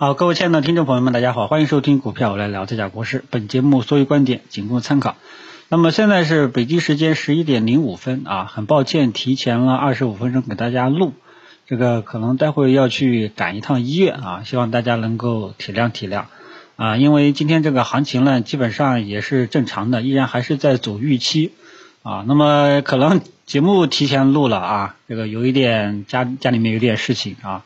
好，各位亲爱的听众朋友们，大家好，欢迎收听股票我来聊这家国事。本节目所有观点仅供参考。那么现在是北京时间十一点零五分啊，很抱歉提前了二十五分钟给大家录，这个可能待会要去赶一趟医院啊，希望大家能够体谅体谅啊，因为今天这个行情呢，基本上也是正常的，依然还是在走预期啊。那么可能节目提前录了啊，这个有一点家家里面有点事情啊。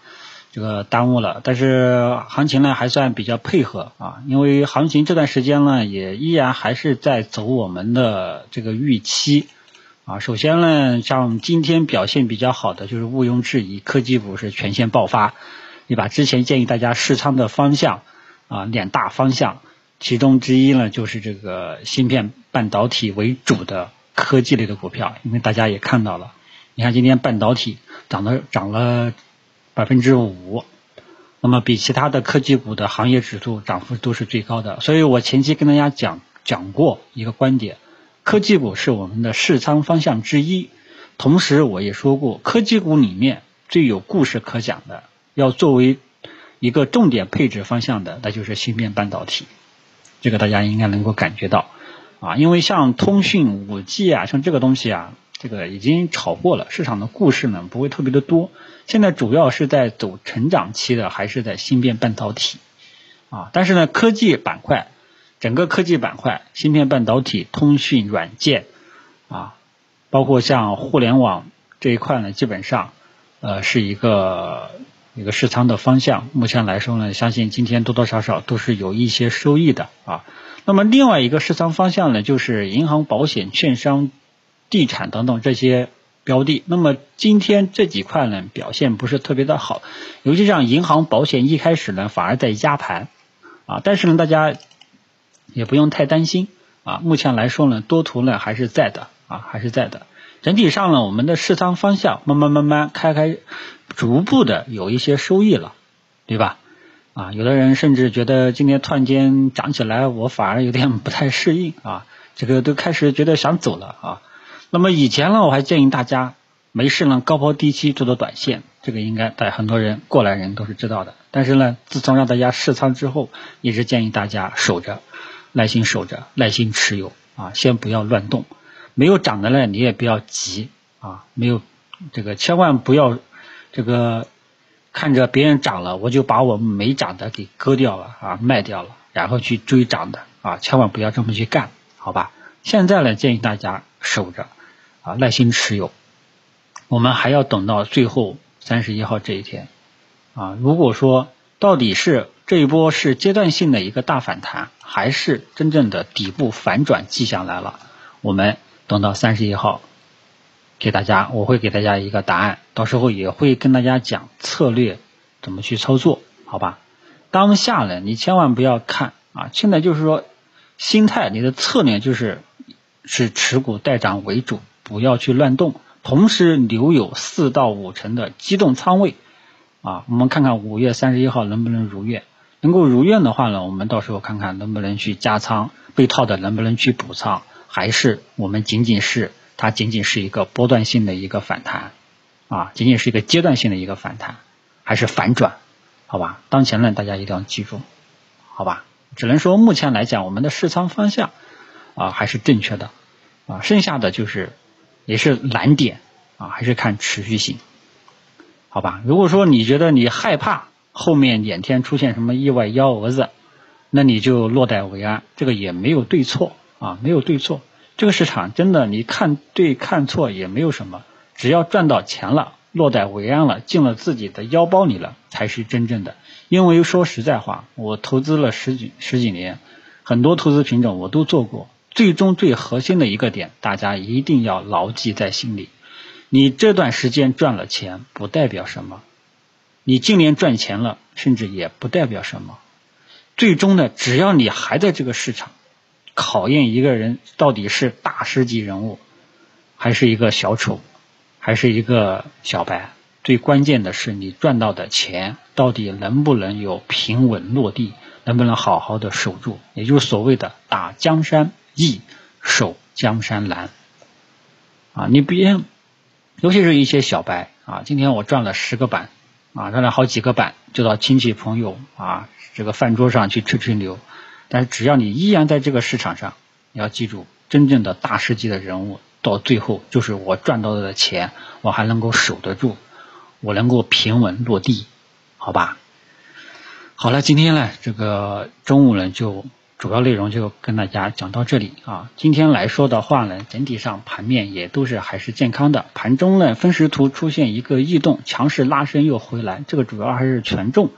这个耽误了，但是行情呢还算比较配合啊，因为行情这段时间呢也依然还是在走我们的这个预期啊。首先呢，像今天表现比较好的就是毋庸置疑，科技股是全线爆发。对吧之前建议大家试仓的方向啊两大方向，其中之一呢就是这个芯片半导体为主的科技类的股票，因为大家也看到了，你看今天半导体涨了涨了。百分之五，那么比其他的科技股的行业指数涨幅都是最高的。所以我前期跟大家讲讲过一个观点，科技股是我们的试仓方向之一。同时我也说过，科技股里面最有故事可讲的，要作为一个重点配置方向的，那就是芯片半导体。这个大家应该能够感觉到啊，因为像通讯、五 G 啊，像这个东西啊。这个已经炒过了，市场的故事呢不会特别的多。现在主要是在走成长期的，还是在芯片半导体啊？但是呢，科技板块，整个科技板块，芯片半导体、通讯软件啊，包括像互联网这一块呢，基本上呃是一个一个市仓的方向。目前来说呢，相信今天多多少少都是有一些收益的啊。那么另外一个市仓方向呢，就是银行、保险、券商。地产等等这些标的，那么今天这几块呢表现不是特别的好，尤其像银行、保险一开始呢反而在压盘。啊，但是呢大家也不用太担心。啊，目前来说呢多头呢还是在的。啊还是在的，整体上呢我们的市仓方向慢慢慢慢开开，逐步的有一些收益了，对吧？啊，有的人甚至觉得今天突然间涨起来，我反而有点不太适应。啊，这个都开始觉得想走了。啊。那么以前呢，我还建议大家没事呢高抛低吸做做短线，这个应该在很多人过来人都是知道的。但是呢，自从让大家试仓之后，一直建议大家守着，耐心守着，耐心持有啊，先不要乱动。没有涨的呢，你也不要急啊，没有这个千万不要这个看着别人涨了，我就把我没涨的给割掉了啊，卖掉了，然后去追涨的啊，千万不要这么去干，好吧？现在呢，建议大家守着。啊，耐心持有，我们还要等到最后三十一号这一天啊。如果说到底是这一波是阶段性的一个大反弹，还是真正的底部反转迹象来了，我们等到三十一号给大家，我会给大家一个答案，到时候也会跟大家讲策略怎么去操作，好吧？当下呢，你千万不要看啊，现在就是说心态，你的策略就是是持股待涨为主。不要去乱动，同时留有四到五成的机动仓位啊。我们看看五月三十一号能不能如愿，能够如愿的话呢，我们到时候看看能不能去加仓，被套的能不能去补仓，还是我们仅仅是它仅仅是一个波段性的一个反弹啊，仅仅是一个阶段性的一个反弹，还是反转？好吧，当前呢，大家一定要记住，好吧？只能说目前来讲，我们的试仓方向啊还是正确的啊，剩下的就是。也是难点啊，还是看持续性，好吧？如果说你觉得你害怕后面两天出现什么意外幺蛾子，那你就落袋为安，这个也没有对错啊，没有对错。这个市场真的你看对看错也没有什么，只要赚到钱了，落袋为安了，进了自己的腰包里了，才是真正的。因为说实在话，我投资了十几十几年，很多投资品种我都做过。最终最核心的一个点，大家一定要牢记在心里。你这段时间赚了钱，不代表什么；你今年赚钱了，甚至也不代表什么。最终呢，只要你还在这个市场，考验一个人到底是大师级人物，还是一个小丑，还是一个小白。最关键的是，你赚到的钱到底能不能有平稳落地，能不能好好的守住，也就是所谓的打江山。易守江山难啊！你别，尤其是一些小白啊，今天我赚了十个板啊，赚了好几个板，就到亲戚朋友啊这个饭桌上去吹吹牛。但是只要你依然在这个市场上，你要记住，真正的大师级的人物，到最后就是我赚到的钱，我还能够守得住，我能够平稳落地，好吧？好了，今天呢，这个中午呢就。主要内容就跟大家讲到这里啊。今天来说的话呢，整体上盘面也都是还是健康的。盘中呢，分时图出现一个异动，强势拉升又回来，这个主要还是权重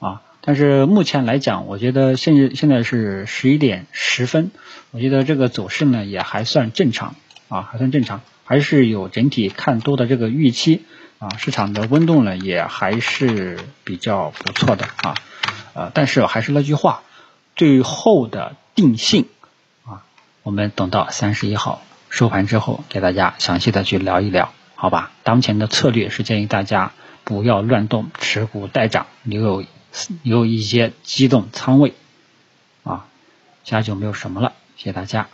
啊。但是目前来讲，我觉得现在现在是十一点十分，我觉得这个走势呢也还算正常啊，还算正常，还是有整体看多的这个预期啊。市场的温度呢也还是比较不错的啊。呃，但是还是那句话。最后的定性啊，我们等到三十一号收盘之后，给大家详细的去聊一聊，好吧？当前的策略是建议大家不要乱动，持股待涨，留有留有一些机动仓位啊。其他就没有什么了，谢谢大家。